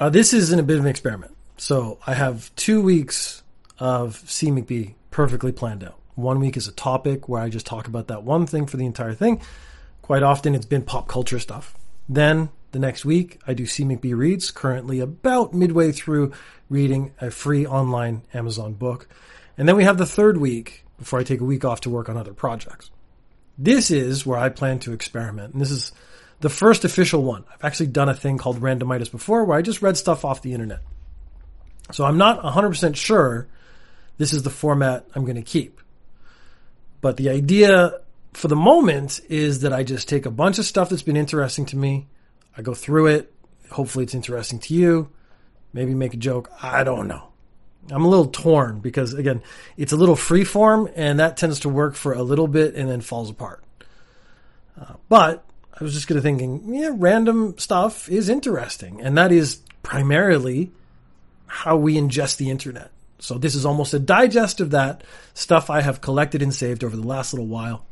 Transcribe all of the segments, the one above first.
Uh, this is in a bit of an experiment. So I have two weeks of C. Perfectly planned out. One week is a topic where I just talk about that one thing for the entire thing. Quite often it's been pop culture stuff. Then the next week I do C. Reads, currently about midway through reading a free online Amazon book. And then we have the third week before I take a week off to work on other projects. This is where I plan to experiment. And this is the first official one. I've actually done a thing called randomitis before where I just read stuff off the internet. So I'm not 100% sure this is the format I'm going to keep. But the idea for the moment is that I just take a bunch of stuff that's been interesting to me. I go through it. Hopefully it's interesting to you. Maybe make a joke. I don't know. I'm a little torn because again, it's a little free form and that tends to work for a little bit and then falls apart. Uh, but I was just kind of thinking, yeah, random stuff is interesting. And that is primarily how we ingest the internet. So this is almost a digest of that stuff I have collected and saved over the last little while.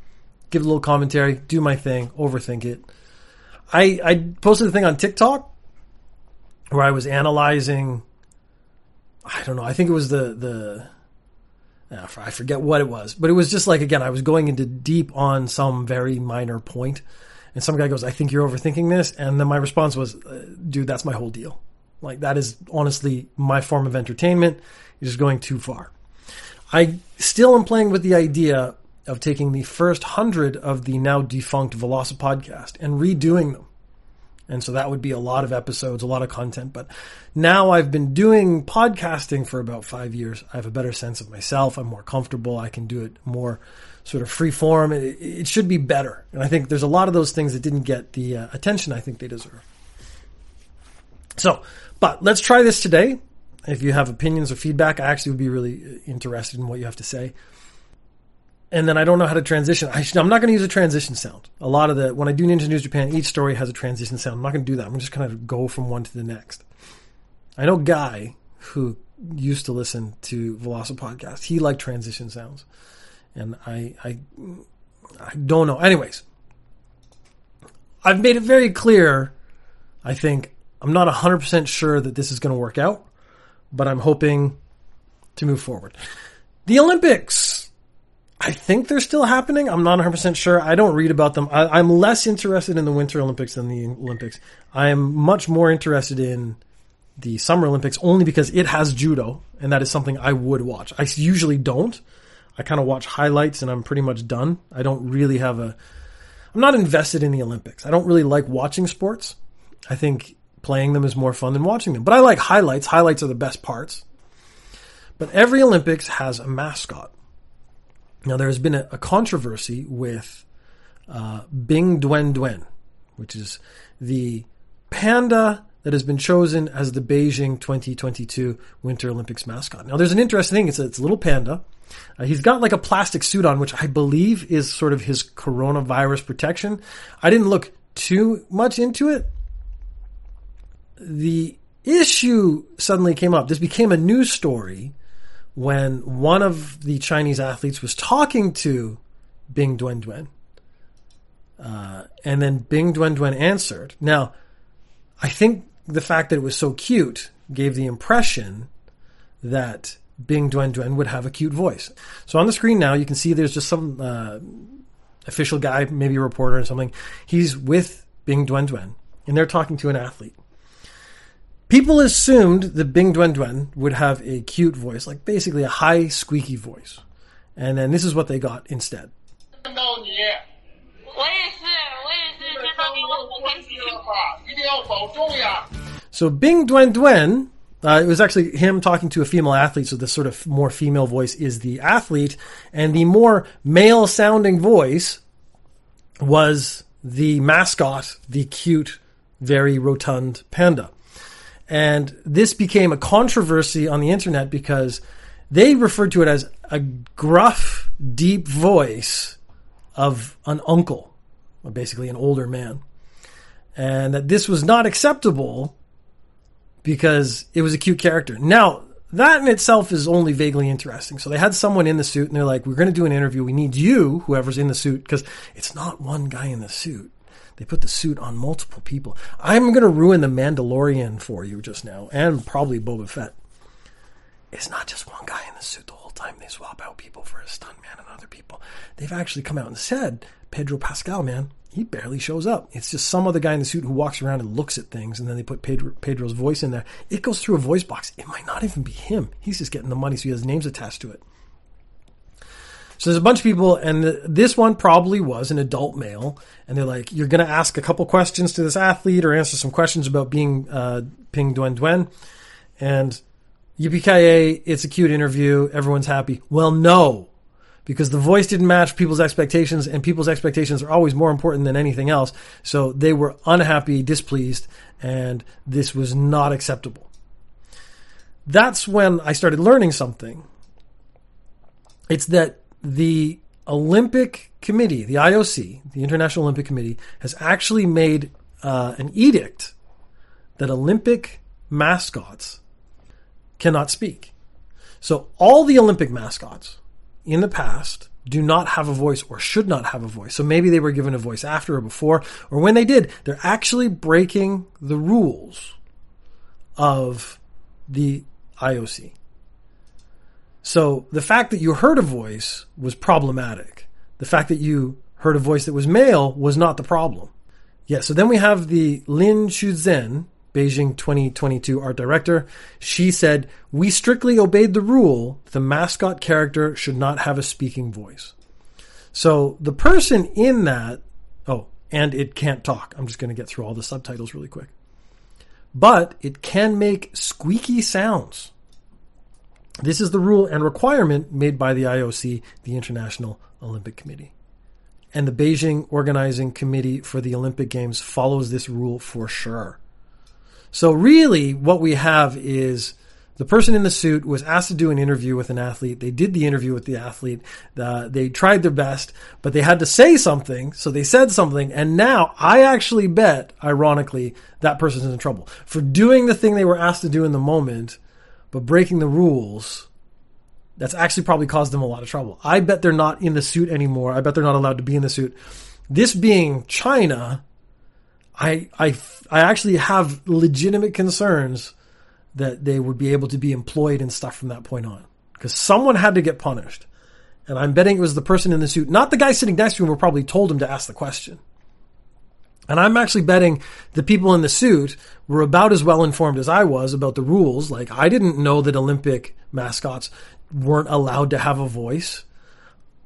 Give a little commentary, do my thing, overthink it. I, I posted a thing on TikTok where I was analyzing I don't know. I think it was the the ah, I forget what it was, but it was just like again, I was going into deep on some very minor point, and some guy goes, "I think you're overthinking this," and then my response was, uh, "Dude, that's my whole deal. Like that is honestly my form of entertainment. You're going too far." I still am playing with the idea of taking the first hundred of the now defunct Velocipodcast and redoing them and so that would be a lot of episodes, a lot of content. But now I've been doing podcasting for about five years. I have a better sense of myself. I'm more comfortable. I can do it more sort of free form. It, it should be better. And I think there's a lot of those things that didn't get the uh, attention I think they deserve. So, but let's try this today. If you have opinions or feedback, I actually would be really interested in what you have to say and then I don't know how to transition. I am not going to use a transition sound. A lot of the when I do Ninja News Japan, each story has a transition sound. I'm not going to do that. I'm just going to go from one to the next. I know Guy who used to listen to Velocipodcast. He liked transition sounds, and I I I don't know. Anyways, I've made it very clear. I think I'm not 100 percent sure that this is going to work out, but I'm hoping to move forward. The Olympics I think they're still happening. I'm not 100% sure. I don't read about them. I, am less interested in the Winter Olympics than the Olympics. I am much more interested in the Summer Olympics only because it has judo, and that is something I would watch. I usually don't. I kind of watch highlights and I'm pretty much done. I don't really have a. I'm not invested in the Olympics. I don't really like watching sports. I think playing them is more fun than watching them. But I like highlights. Highlights are the best parts. But every Olympics has a mascot. Now, there has been a, a controversy with uh, Bing Dwen Dwen, which is the panda that has been chosen as the Beijing 2022 Winter Olympics mascot. Now, there's an interesting thing. It's a, it's a little panda. Uh, he's got like a plastic suit on, which I believe is sort of his coronavirus protection. I didn't look too much into it. The issue suddenly came up. This became a news story when one of the Chinese athletes was talking to Bing Dwen Dwen. Uh, and then Bing Dwen Dwen answered. Now, I think the fact that it was so cute gave the impression that Bing Dwen Dwen would have a cute voice. So on the screen now, you can see there's just some uh, official guy, maybe a reporter or something. He's with Bing Dwen Dwen, and they're talking to an athlete. People assumed that Bing Dwen Dwen would have a cute voice, like basically a high, squeaky voice. And then this is what they got instead. So Bing Dwen Dwen, uh, it was actually him talking to a female athlete, so the sort of more female voice is the athlete, and the more male sounding voice was the mascot, the cute, very rotund panda. And this became a controversy on the internet because they referred to it as a gruff, deep voice of an uncle, basically an older man. And that this was not acceptable because it was a cute character. Now, that in itself is only vaguely interesting. So they had someone in the suit and they're like, we're going to do an interview. We need you, whoever's in the suit, because it's not one guy in the suit. They put the suit on multiple people. I'm going to ruin the Mandalorian for you just now, and probably Boba Fett. It's not just one guy in the suit the whole time. They swap out people for a stuntman and other people. They've actually come out and said, Pedro Pascal, man, he barely shows up. It's just some other guy in the suit who walks around and looks at things, and then they put Pedro, Pedro's voice in there. It goes through a voice box. It might not even be him. He's just getting the money, so he has names attached to it. So there's a bunch of people, and this one probably was an adult male, and they're like, "You're going to ask a couple questions to this athlete, or answer some questions about being uh, Bing Dwen Dwen," and yippee it's a cute interview, everyone's happy. Well, no, because the voice didn't match people's expectations, and people's expectations are always more important than anything else. So they were unhappy, displeased, and this was not acceptable. That's when I started learning something. It's that the Olympic Committee, the IOC, the International Olympic Committee, has actually made uh, an edict that Olympic mascots cannot speak. So all the Olympic mascots in the past do not have a voice or should not have a voice. So maybe they were given a voice after or before, or when they did, they're actually breaking the rules of the IOC. So the fact that you heard a voice was problematic. The fact that you heard a voice that was male was not the problem. Yeah, so then we have the Lin Cunzhen, Beijing 2022 art director. She said, We strictly obeyed the rule the mascot character should not have a speaking voice. So the person in that, oh, and it can't talk. I'm just going to get through all the subtitles really quick. But it can make squeaky sounds. This is the rule and requirement made by the IOC, the International Olympic Committee. And the Beijing Organizing Committee for the Olympic Games follows this rule for sure. So, really, what we have is the person in the suit was asked to do an interview with an athlete. They did the interview with the athlete. Uh, they tried their best, but they had to say something. So they said something. And now I actually bet, ironically, that person's in trouble for doing the thing they were asked to do in the moment but breaking the rules, that's actually probably caused them a lot of trouble. I bet they're not in the suit anymore. I bet they're not allowed to be in the suit. This being China, I, I, I actually have legitimate concerns that they would be able to be employed and stuff from that point on. Because someone had to get punished. And I'm betting it was the person in the suit, not the guy sitting next to him who probably told him to ask the question. And I'm actually betting the people in the suit were about as well informed as I was about the rules. Like, I didn't know that Olympic mascots weren't allowed to have a voice.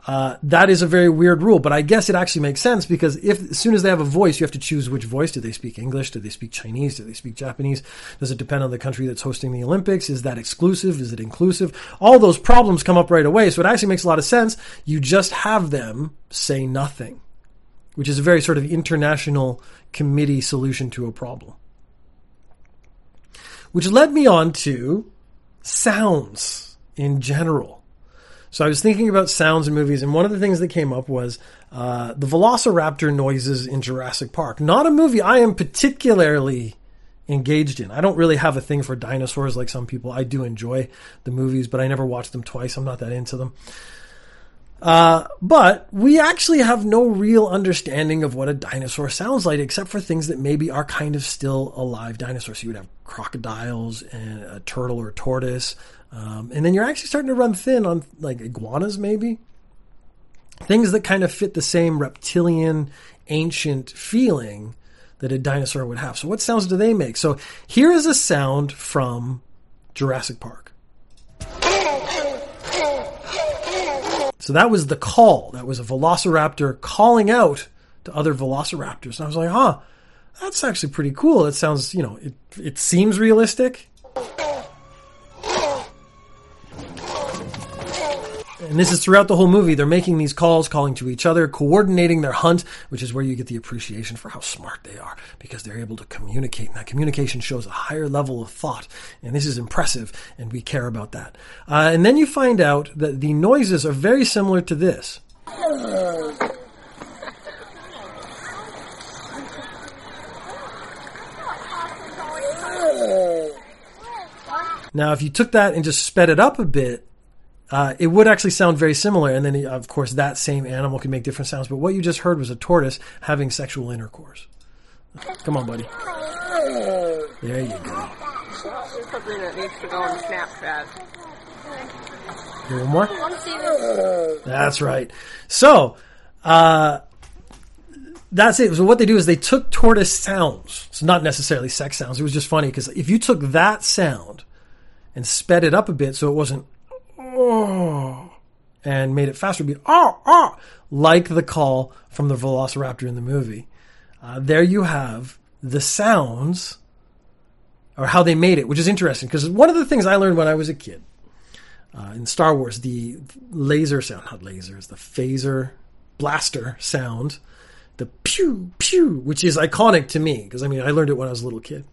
Uh, that is a very weird rule, but I guess it actually makes sense because if as soon as they have a voice, you have to choose which voice. Do they speak English? Do they speak Chinese? Do they speak Japanese? Does it depend on the country that's hosting the Olympics? Is that exclusive? Is it inclusive? All those problems come up right away. So it actually makes a lot of sense. You just have them say nothing which is a very sort of international committee solution to a problem. Which led me on to sounds in general. So I was thinking about sounds in movies, and one of the things that came up was uh, the Velociraptor noises in Jurassic Park. Not a movie I am particularly engaged in. I don't really have a thing for dinosaurs like some people. I do enjoy the movies, but I never watch them twice. I'm not that into them. Uh, but we actually have no real understanding of what a dinosaur sounds like, except for things that maybe are kind of still alive dinosaurs. So you would have crocodiles and a turtle or tortoise. Um, and then you're actually starting to run thin on like iguanas, maybe. Things that kind of fit the same reptilian, ancient feeling that a dinosaur would have. So what sounds do they make? So here is a sound from Jurassic Park. So that was the call. That was a velociraptor calling out to other velociraptors. And I was like, huh, that's actually pretty cool. It sounds, you know, it, it seems realistic. Oh, And this is throughout the whole movie. They're making these calls, calling to each other, coordinating their hunt, which is where you get the appreciation for how smart they are because they're able to communicate. And that communication shows a higher level of thought. And this is impressive, and we care about that. Uh, and then you find out that the noises are very similar to this. Now, if you took that and just sped it up a bit, uh, it would actually sound very similar. And then, of course, that same animal can make different sounds. But what you just heard was a tortoise having sexual intercourse. Come on, buddy. There you go. Something that needs to go on Snapchat. More? That's right. So, uh, that's it. So what they do is they took tortoise sounds. It's not necessarily sex sounds. It was just funny because if you took that sound and sped it up a bit so it wasn't oh, and made it faster, be oh, oh, like the call from the velociraptor in the movie. Uh, there you have the sounds or how they made it, which is interesting because one of the things I learned when I was a kid uh, in Star Wars, the laser sound, not lasers, the phaser blaster sound, the pew pew, which is iconic to me because I mean I learned it when I was a little kid.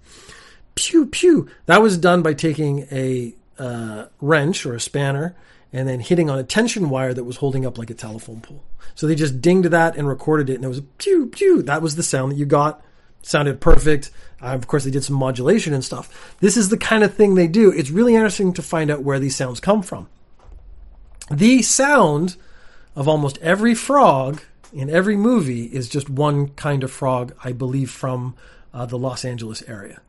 Pew pew. That was done by taking a uh, wrench or a spanner and then hitting on a tension wire that was holding up like a telephone pole. So they just dinged that and recorded it, and it was a pew pew. That was the sound that you got. Sounded perfect. Uh, of course, they did some modulation and stuff. This is the kind of thing they do. It's really interesting to find out where these sounds come from. The sound of almost every frog in every movie is just one kind of frog, I believe, from uh, the Los Angeles area.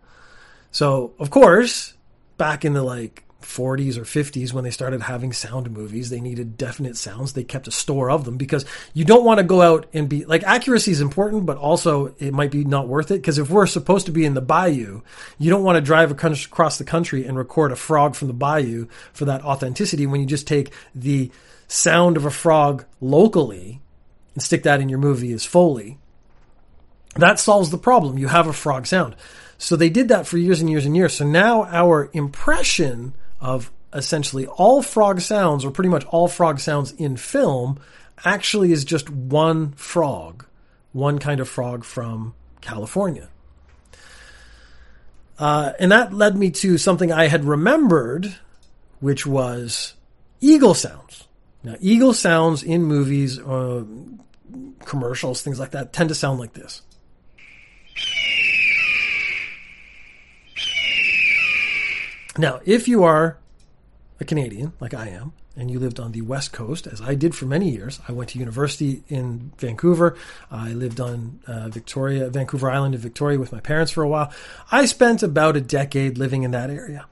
So, of course, back in the like 40s or 50s when they started having sound movies. They needed definite sounds. They kept a store of them because you don't want to go out and be like accuracy is important but also it might be not worth it because if we're supposed to be in the bayou you don't want to drive across the country and record a frog from the bayou for that authenticity when you just take the sound of a frog locally and stick that in your movie as foley. That solves the problem. You have a frog sound. So they did that for years and years and years. So now our impression of essentially all frog sounds, or pretty much all frog sounds in film, actually is just one frog, one kind of frog from California. Uh, and that led me to something I had remembered, which was eagle sounds. Now, eagle sounds in movies, uh, commercials, things like that, tend to sound like this. Now, if you are a Canadian, like I am, and you lived on the West Coast, as I did for many years, I went to university in Vancouver. I lived on uh, Victoria, Vancouver Island in Victoria with my parents for a while. I spent about a decade living in that area.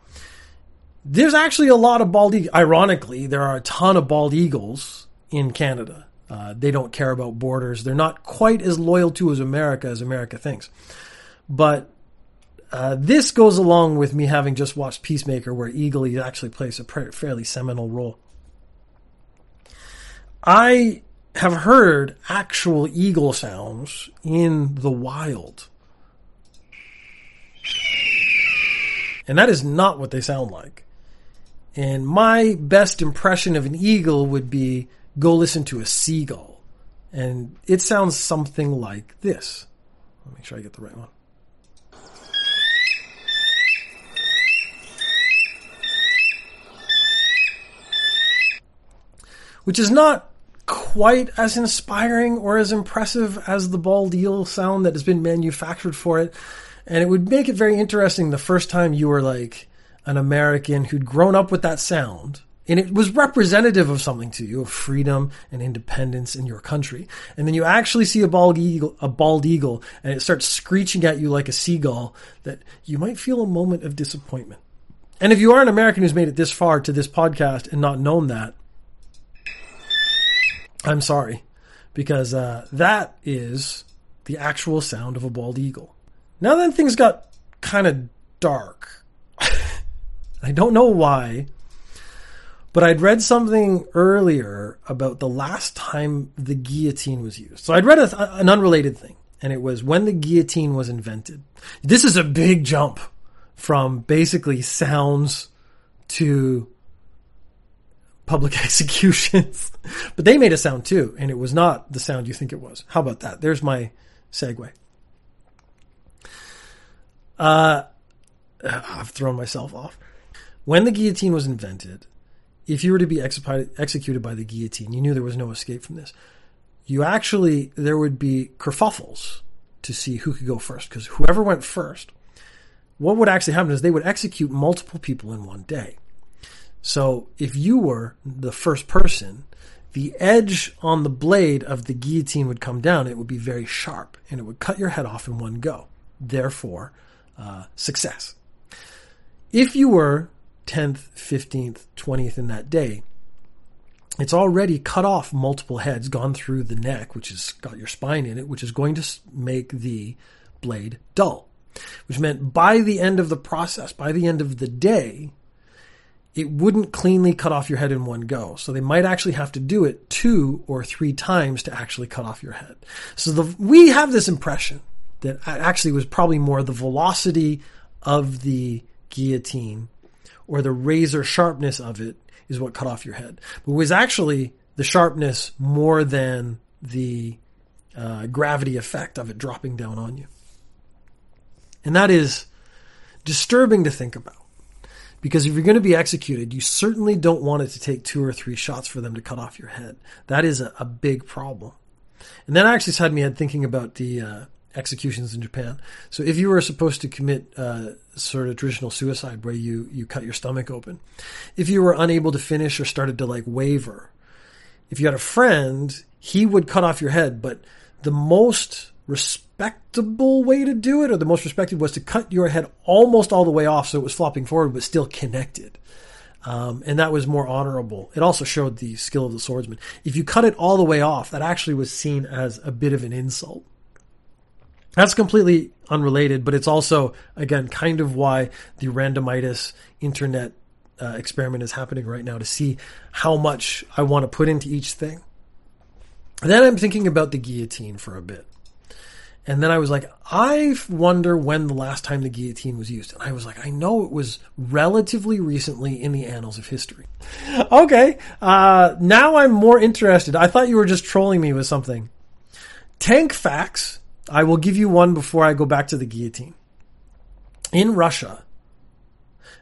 There's actually a lot of bald eagles. Ironically, there are a ton of bald eagles in Canada. Uh, they don't care about borders. They're not quite as loyal to as America as America thinks. But uh, this goes along with me having just watched Peacemaker, where Eagle actually plays a fairly seminal role. I have heard actual eagle sounds in the wild. And that is not what they sound like. And my best impression of an eagle would be go listen to a seagull. And it sounds something like this. Let me make sure I get the right one. Which is not quite as inspiring or as impressive as the bald eel sound that has been manufactured for it. And it would make it very interesting the first time you were like an American who'd grown up with that sound and it was representative of something to you of freedom and independence in your country and then you actually see a bald eagle a bald eagle and it starts screeching at you like a seagull that you might feel a moment of disappointment and if you are an american who's made it this far to this podcast and not known that I'm sorry, because uh, that is the actual sound of a bald eagle. Now then, things got kind of dark. I don't know why, but I'd read something earlier about the last time the guillotine was used. So I'd read a, an unrelated thing, and it was when the guillotine was invented. This is a big jump from basically sounds to public executions. but they made a sound too, and it was not the sound you think it was. How about that? There's my segue. Uh, I've thrown myself off. When the guillotine was invented, if you were to be executed by the guillotine, you knew there was no escape from this. You actually, there would be kerfuffles to see who could go first, because whoever went first, what would actually happen is they would execute multiple people in one day. So if you were the first person, the edge on the blade of the guillotine would come down. It would be very sharp and it would cut your head off in one go. Therefore, uh, success. If you were 10th, 15th, 20th in that day, it's already cut off multiple heads, gone through the neck, which has got your spine in it, which is going to make the blade dull. Which meant by the end of the process, by the end of the day, it wouldn't cleanly cut off your head in one go. So they might actually have to do it two or three times to actually cut off your head. So the, we have this impression that actually was probably more the velocity of the guillotine or the razor sharpness of it is what cut off your head. But it was actually the sharpness more than the uh, gravity effect of it dropping down on you. And that is disturbing to think about. Because if you're going to be executed, you certainly don't want it to take two or three shots for them to cut off your head. That is a, a big problem. And that actually had me thinking about the uh, executions in Japan. So if you were supposed to commit uh, sort of traditional suicide where you you cut your stomach open, if you were unable to finish or started to like waver, if you had a friend, he would cut off your head. But the most respectable way to do it, or the most respected, was to cut your head almost all the way off so it was flopping forward but still connected. Um, and that was more honorable. It also showed the skill of the swordsman. If you cut it all the way off, that actually was seen as a bit of an insult. That's completely unrelated, but it's also, again, kind of why the randomitis internet uh, experiment is happening right now to see how much I want to put into each thing. then I'm thinking about the guillotine for a bit. And then I was like, I wonder when the last time the guillotine was used. And I was like, I know it was relatively recently in the annals of history. okay, uh, now I'm more interested. I thought you were just trolling me with something. Tank facts I will give you one before I go back to the guillotine. In Russia,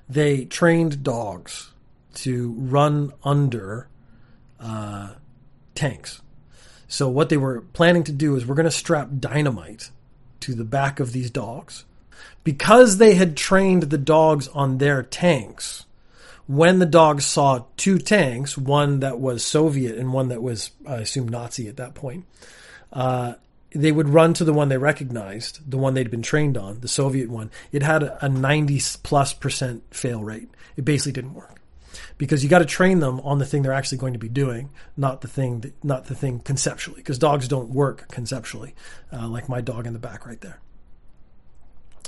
they trained dogs to run under uh, tanks. So what they were planning to do is we're going to strap dynamite to the back of these dogs. Because they had trained the dogs on their tanks, when the dogs saw two tanks, one that was Soviet and one that was, I assume, Nazi at that point, uh, they would run to the one they recognized, the one they'd been trained on, the Soviet one. It had a 90 plus percent fail rate. It basically didn't work because you got to train them on the thing they're actually going to be doing, not the thing that, not the thing conceptually, because dogs don't work conceptually, uh, like my dog in the back right there.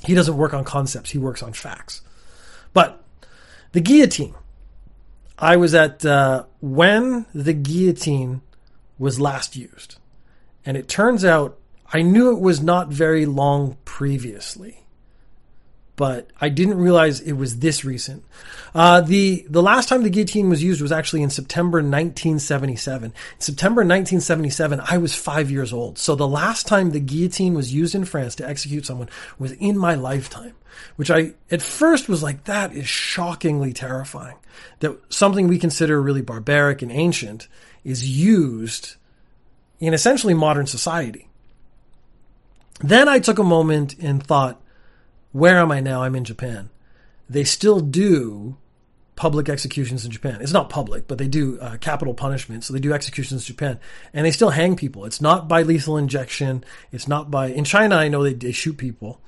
He doesn't work on concepts; he works on facts. But the guillotine, I was at uh, when the guillotine was last used. And it turns out I knew it was not very long previously, but I didn't realize it was this recent. Uh, the the last time the guillotine was used was actually in September 1977. In September 1977, I was five years old. So the last time the guillotine was used in France to execute someone was in my lifetime, which I at first was like, that is shockingly terrifying. That something we consider really barbaric and ancient is used in essentially modern society. Then I took a moment and thought, where am I now? I'm in Japan. They still do public executions in Japan. It's not public, but they do uh, capital punishment. So they do executions in Japan and they still hang people. It's not by lethal injection. It's not by, in China, I know they, they shoot people.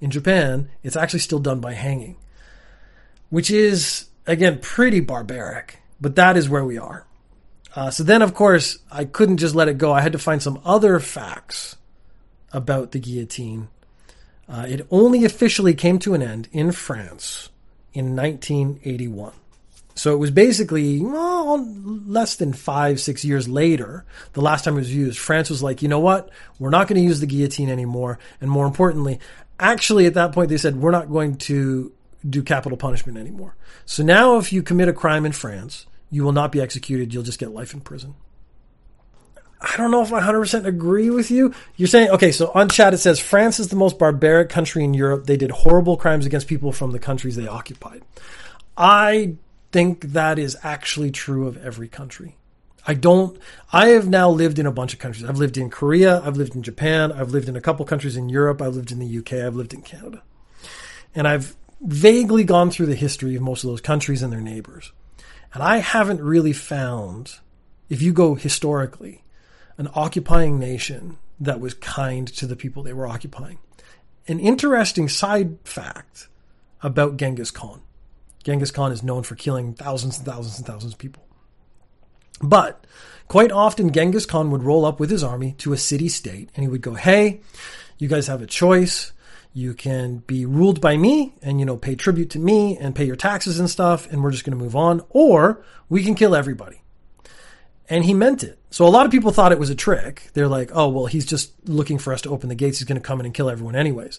In Japan, it's actually still done by hanging, which is, again, pretty barbaric, but that is where we are. Uh, so then, of course, I couldn't just let it go. I had to find some other facts about the guillotine. Uh, it only officially came to an end in France in 1981. So it was basically well, less than five, six years later, the last time it was used. France was like, you know what? We're not going to use the guillotine anymore. And more importantly, actually, at that point, they said, we're not going to do capital punishment anymore. So now, if you commit a crime in France, you will not be executed. You'll just get life in prison. I don't know if I 100% agree with you. You're saying, okay, so on chat it says France is the most barbaric country in Europe. They did horrible crimes against people from the countries they occupied. I think that is actually true of every country. I don't, I have now lived in a bunch of countries. I've lived in Korea. I've lived in Japan. I've lived in a couple countries in Europe. I've lived in the UK. I've lived in Canada. And I've vaguely gone through the history of most of those countries and their neighbors. And I haven't really found, if you go historically, an occupying nation that was kind to the people they were occupying. An interesting side fact about Genghis Khan. Genghis Khan is known for killing thousands and thousands and thousands of people. But quite often, Genghis Khan would roll up with his army to a city state and he would go, Hey, you guys have a choice. You can be ruled by me and, you know, pay tribute to me and pay your taxes and stuff. And we're just going to move on. Or we can kill everybody. And he meant it. So a lot of people thought it was a trick. They're like, oh, well, he's just looking for us to open the gates. He's going to come in and kill everyone anyways.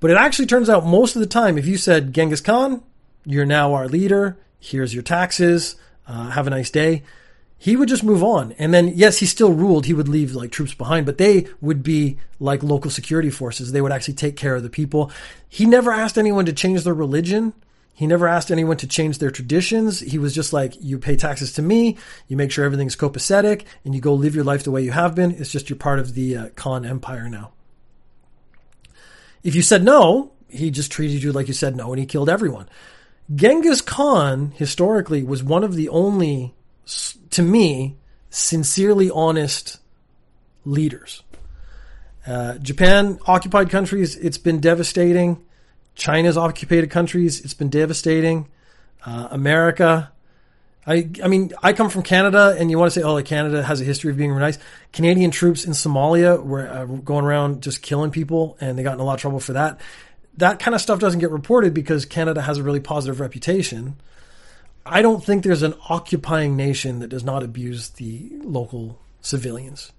But it actually turns out most of the time, if you said, Genghis Khan, you're now our leader. Here's your taxes. Uh, have a nice day he would just move on. And then, yes, he still ruled. He would leave like troops behind, but they would be like local security forces. They would actually take care of the people. He never asked anyone to change their religion. He never asked anyone to change their traditions. He was just like, you pay taxes to me, you make sure everything's copacetic, and you go live your life the way you have been. It's just you're part of the uh, Khan Empire now. If you said no, he just treated you like you said no, and he killed everyone. Genghis Khan, historically, was one of the only to me, sincerely honest leaders. Uh, Japan occupied countries, it's been devastating. China's occupied countries, it's been devastating. Uh, America, I, I mean, I come from Canada, and you want to say, oh, like Canada has a history of being nice. Canadian troops in Somalia were uh, going around just killing people, and they got in a lot of trouble for that. That kind of stuff doesn't get reported because Canada has a really positive reputation. I don't think there's an occupying nation that does not abuse the local civilians.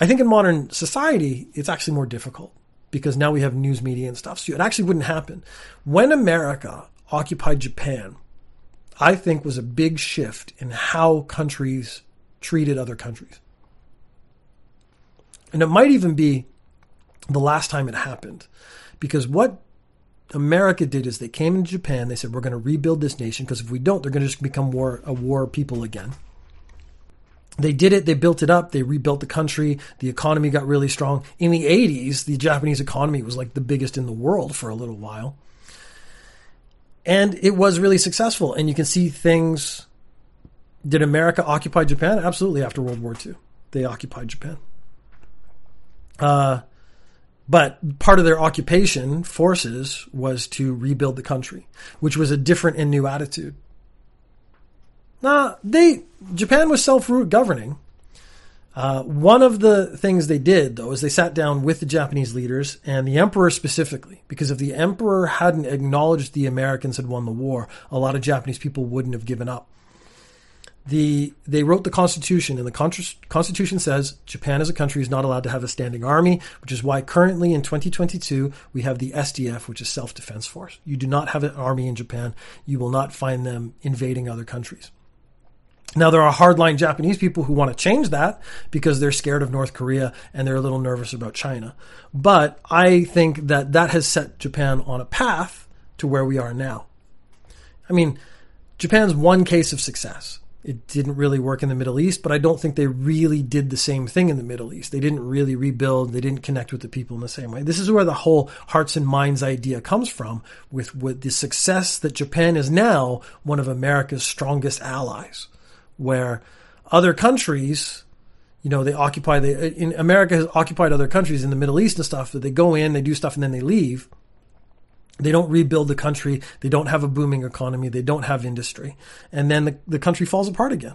I think in modern society, it's actually more difficult because now we have news media and stuff. So it actually wouldn't happen. When America occupied Japan, I think was a big shift in how countries treated other countries. And it might even be the last time it happened because what America did is they came into Japan. They said, we're going to rebuild this nation because if we don't, they're going to just become war, a war people again. They did it. They built it up. They rebuilt the country. The economy got really strong. In the 80s, the Japanese economy was like the biggest in the world for a little while. And it was really successful. And you can see things. Did America occupy Japan? Absolutely. After World War II, they occupied Japan. Uh, but part of their occupation forces was to rebuild the country, which was a different and new attitude. Nah, they Japan was self governing. Uh, one of the things they did, though, is they sat down with the Japanese leaders and the emperor specifically, because if the emperor hadn't acknowledged the Americans had won the war, a lot of Japanese people wouldn't have given up. The they wrote the constitution and the constitution says Japan as a country is not allowed to have a standing army which is why currently in 2022 we have the SDF which is self-defense force. You do not have an army in Japan. You will not find them invading other countries now there are hardline Japanese people who want to change that because they're scared of North Korea and they're a little nervous about China but I think that that has set Japan on a path to where we are now I mean Japan's one case of success it didn't really work in the Middle East, but I don't think they really did the same thing in the Middle East. They didn't really rebuild. They didn't connect with the people in the same way. This is where the whole hearts and minds idea comes from with, with the success that Japan is now one of America's strongest allies, where other countries, you know, they occupy the, in America has occupied other countries in the Middle East and stuff that they go in, they do stuff and then they leave. They don't rebuild the country. They don't have a booming economy. They don't have industry. And then the, the country falls apart again.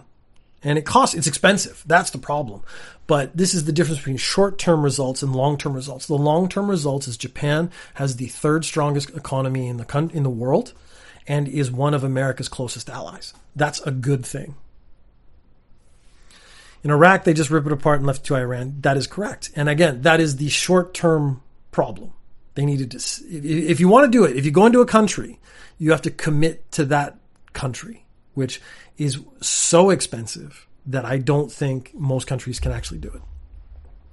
And it costs, it's expensive. That's the problem. But this is the difference between short term results and long term results. The long term results is Japan has the third strongest economy in the, in the world and is one of America's closest allies. That's a good thing. In Iraq, they just rip it apart and left it to Iran. That is correct. And again, that is the short term problem. They needed to, if you want to do it, if you go into a country, you have to commit to that country, which is so expensive that I don't think most countries can actually do it.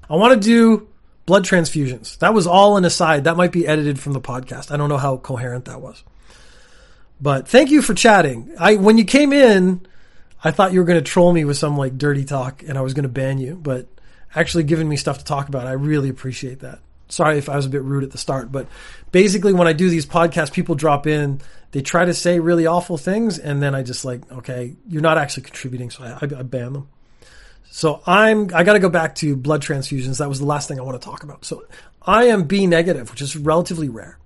I want to do blood transfusions. That was all an aside. That might be edited from the podcast. I don't know how coherent that was. But thank you for chatting. I when you came in, I thought you were going to troll me with some like dirty talk and I was going to ban you, but actually giving me stuff to talk about, I really appreciate that. Sorry if I was a bit rude at the start, but basically when I do these podcasts, people drop in, they try to say really awful things, and then I just like, okay, you're not actually contributing, so I, I, ban them. So I'm I got to go back to blood transfusions. That was the last thing I want to talk about. So I am B negative, which is relatively rare.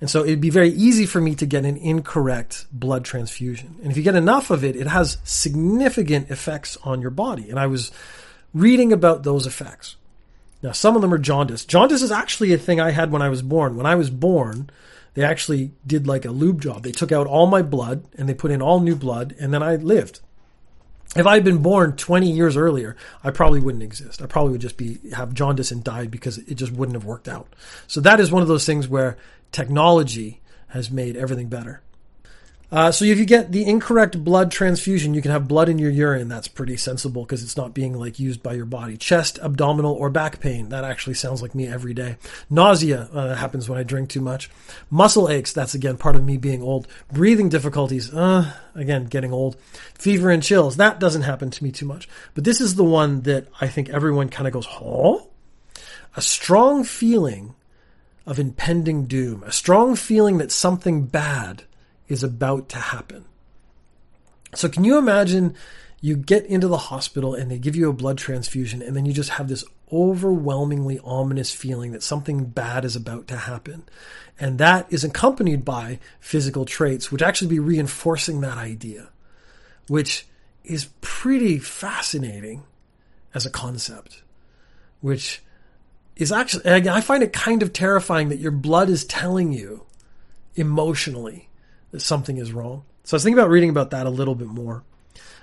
And so it'd be very easy for me to get an incorrect blood transfusion. And if you get enough of it, it has significant effects on your body. And I was reading about those effects. Now, some of them are jaundice. Jaundice is actually a thing I had when I was born. When I was born, they actually did like a lube job. They took out all my blood and they put in all new blood, and then I lived. If I had been born 20 years earlier, I probably wouldn't exist. I probably would just be have jaundice and died because it just wouldn't have worked out. So that is one of those things where technology has made everything better. Uh, so if you get the incorrect blood transfusion, you can have blood in your urine. That's pretty sensible because it's not being like used by your body. Chest, abdominal, or back pain. That actually sounds like me every day. Nausea. Uh, happens when I drink too much. Muscle aches. That's again part of me being old. Breathing difficulties. Uh, again, getting old. Fever and chills. That doesn't happen to me too much. But this is the one that I think everyone kind of goes, huh? A strong feeling of impending doom. A strong feeling that something bad is about to happen. So, can you imagine you get into the hospital and they give you a blood transfusion, and then you just have this overwhelmingly ominous feeling that something bad is about to happen? And that is accompanied by physical traits, which actually be reinforcing that idea, which is pretty fascinating as a concept, which is actually, I find it kind of terrifying that your blood is telling you emotionally something is wrong. So I was thinking about reading about that a little bit more.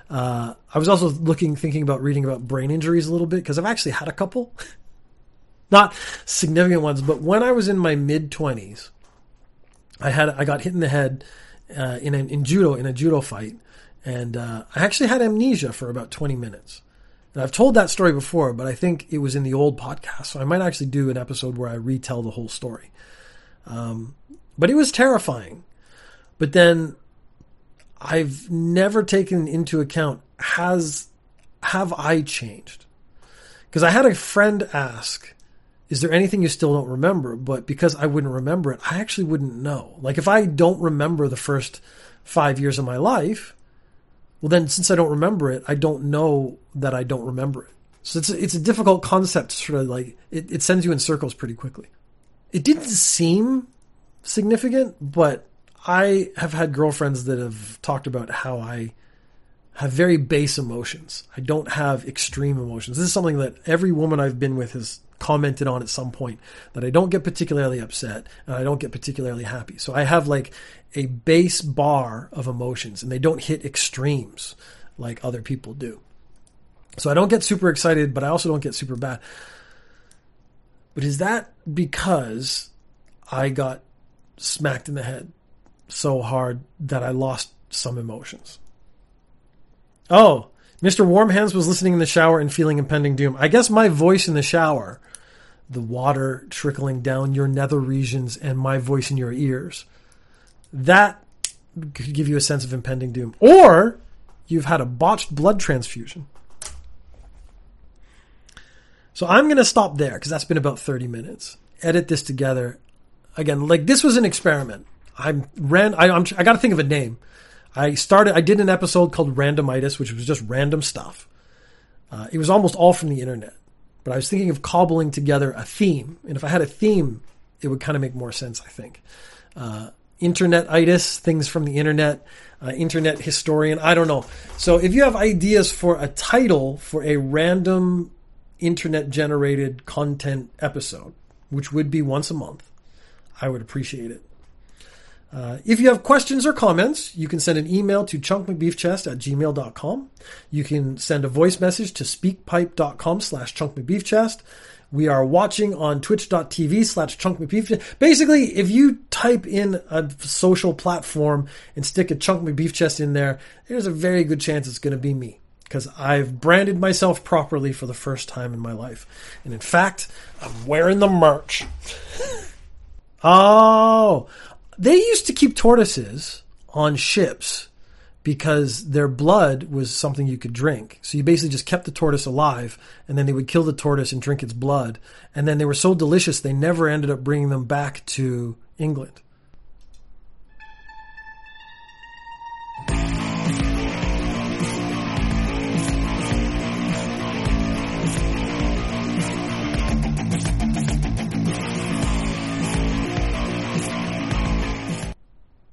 Uh, I was also looking, thinking about reading about brain injuries a little bit because I've actually had a couple, not significant ones, but when I was in my mid twenties, I had I got hit in the head uh, in an, in judo in a judo fight, and uh, I actually had amnesia for about twenty minutes. And I've told that story before, but I think it was in the old podcast, so I might actually do an episode where I retell the whole story. Um, but it was terrifying but then I've never taken into account has have I changed? Because I had a friend ask, "Is there anything you still don't remember?" But because I wouldn't remember it, I actually wouldn't know. Like if I don't remember the first five years of my life, well, then since I don't remember it, I don't know that I don't remember it. So it's a, it's a difficult concept. Sort of like it, it sends you in circles pretty quickly. It didn't seem significant, but I have had girlfriends that have talked about how I have very base emotions. I don't have extreme emotions. This is something that every woman I've been with has commented on at some point that I don't get particularly upset and I don't get particularly happy. So I have like a base bar of emotions and they don't hit extremes like other people do. So I don't get super excited, but I also don't get super bad. But is that because I got smacked in the head so hard that I lost some emotions. Oh, Mr. Warm Hands was listening in the shower and feeling impending doom. I guess my voice in the shower, the water trickling down your nether regions and my voice in your ears, that could give you a sense of impending doom. Or you've had a botched blood transfusion. So I'm going to stop there because that's been about 30 minutes. Edit this together. Again, like this was an experiment. I'm ran. I, I'm, I got to think of a name. I started. I did an episode called Randomitis, which was just random stuff. Uh, it was almost all from the internet, but I was thinking of cobbling together a theme, and if I had a theme, it would kind of make more sense. I think. Uh, internetitis, things from the internet, uh, internet historian. I don't know. So if you have ideas for a title for a random internet generated content episode, which would be once a month, I would appreciate it. Uh, if you have questions or comments, you can send an email to chunkmcbeefchest at gmail.com. You can send a voice message to speakpipe.com slash chunkmcbeefchest. We are watching on twitch.tv slash chunkmcbeefchest. Basically, if you type in a social platform and stick a Chunk McBeefchest in there, there's a very good chance it's going to be me because I've branded myself properly for the first time in my life. And in fact, I'm wearing the merch. oh, they used to keep tortoises on ships because their blood was something you could drink. So you basically just kept the tortoise alive and then they would kill the tortoise and drink its blood. And then they were so delicious they never ended up bringing them back to England.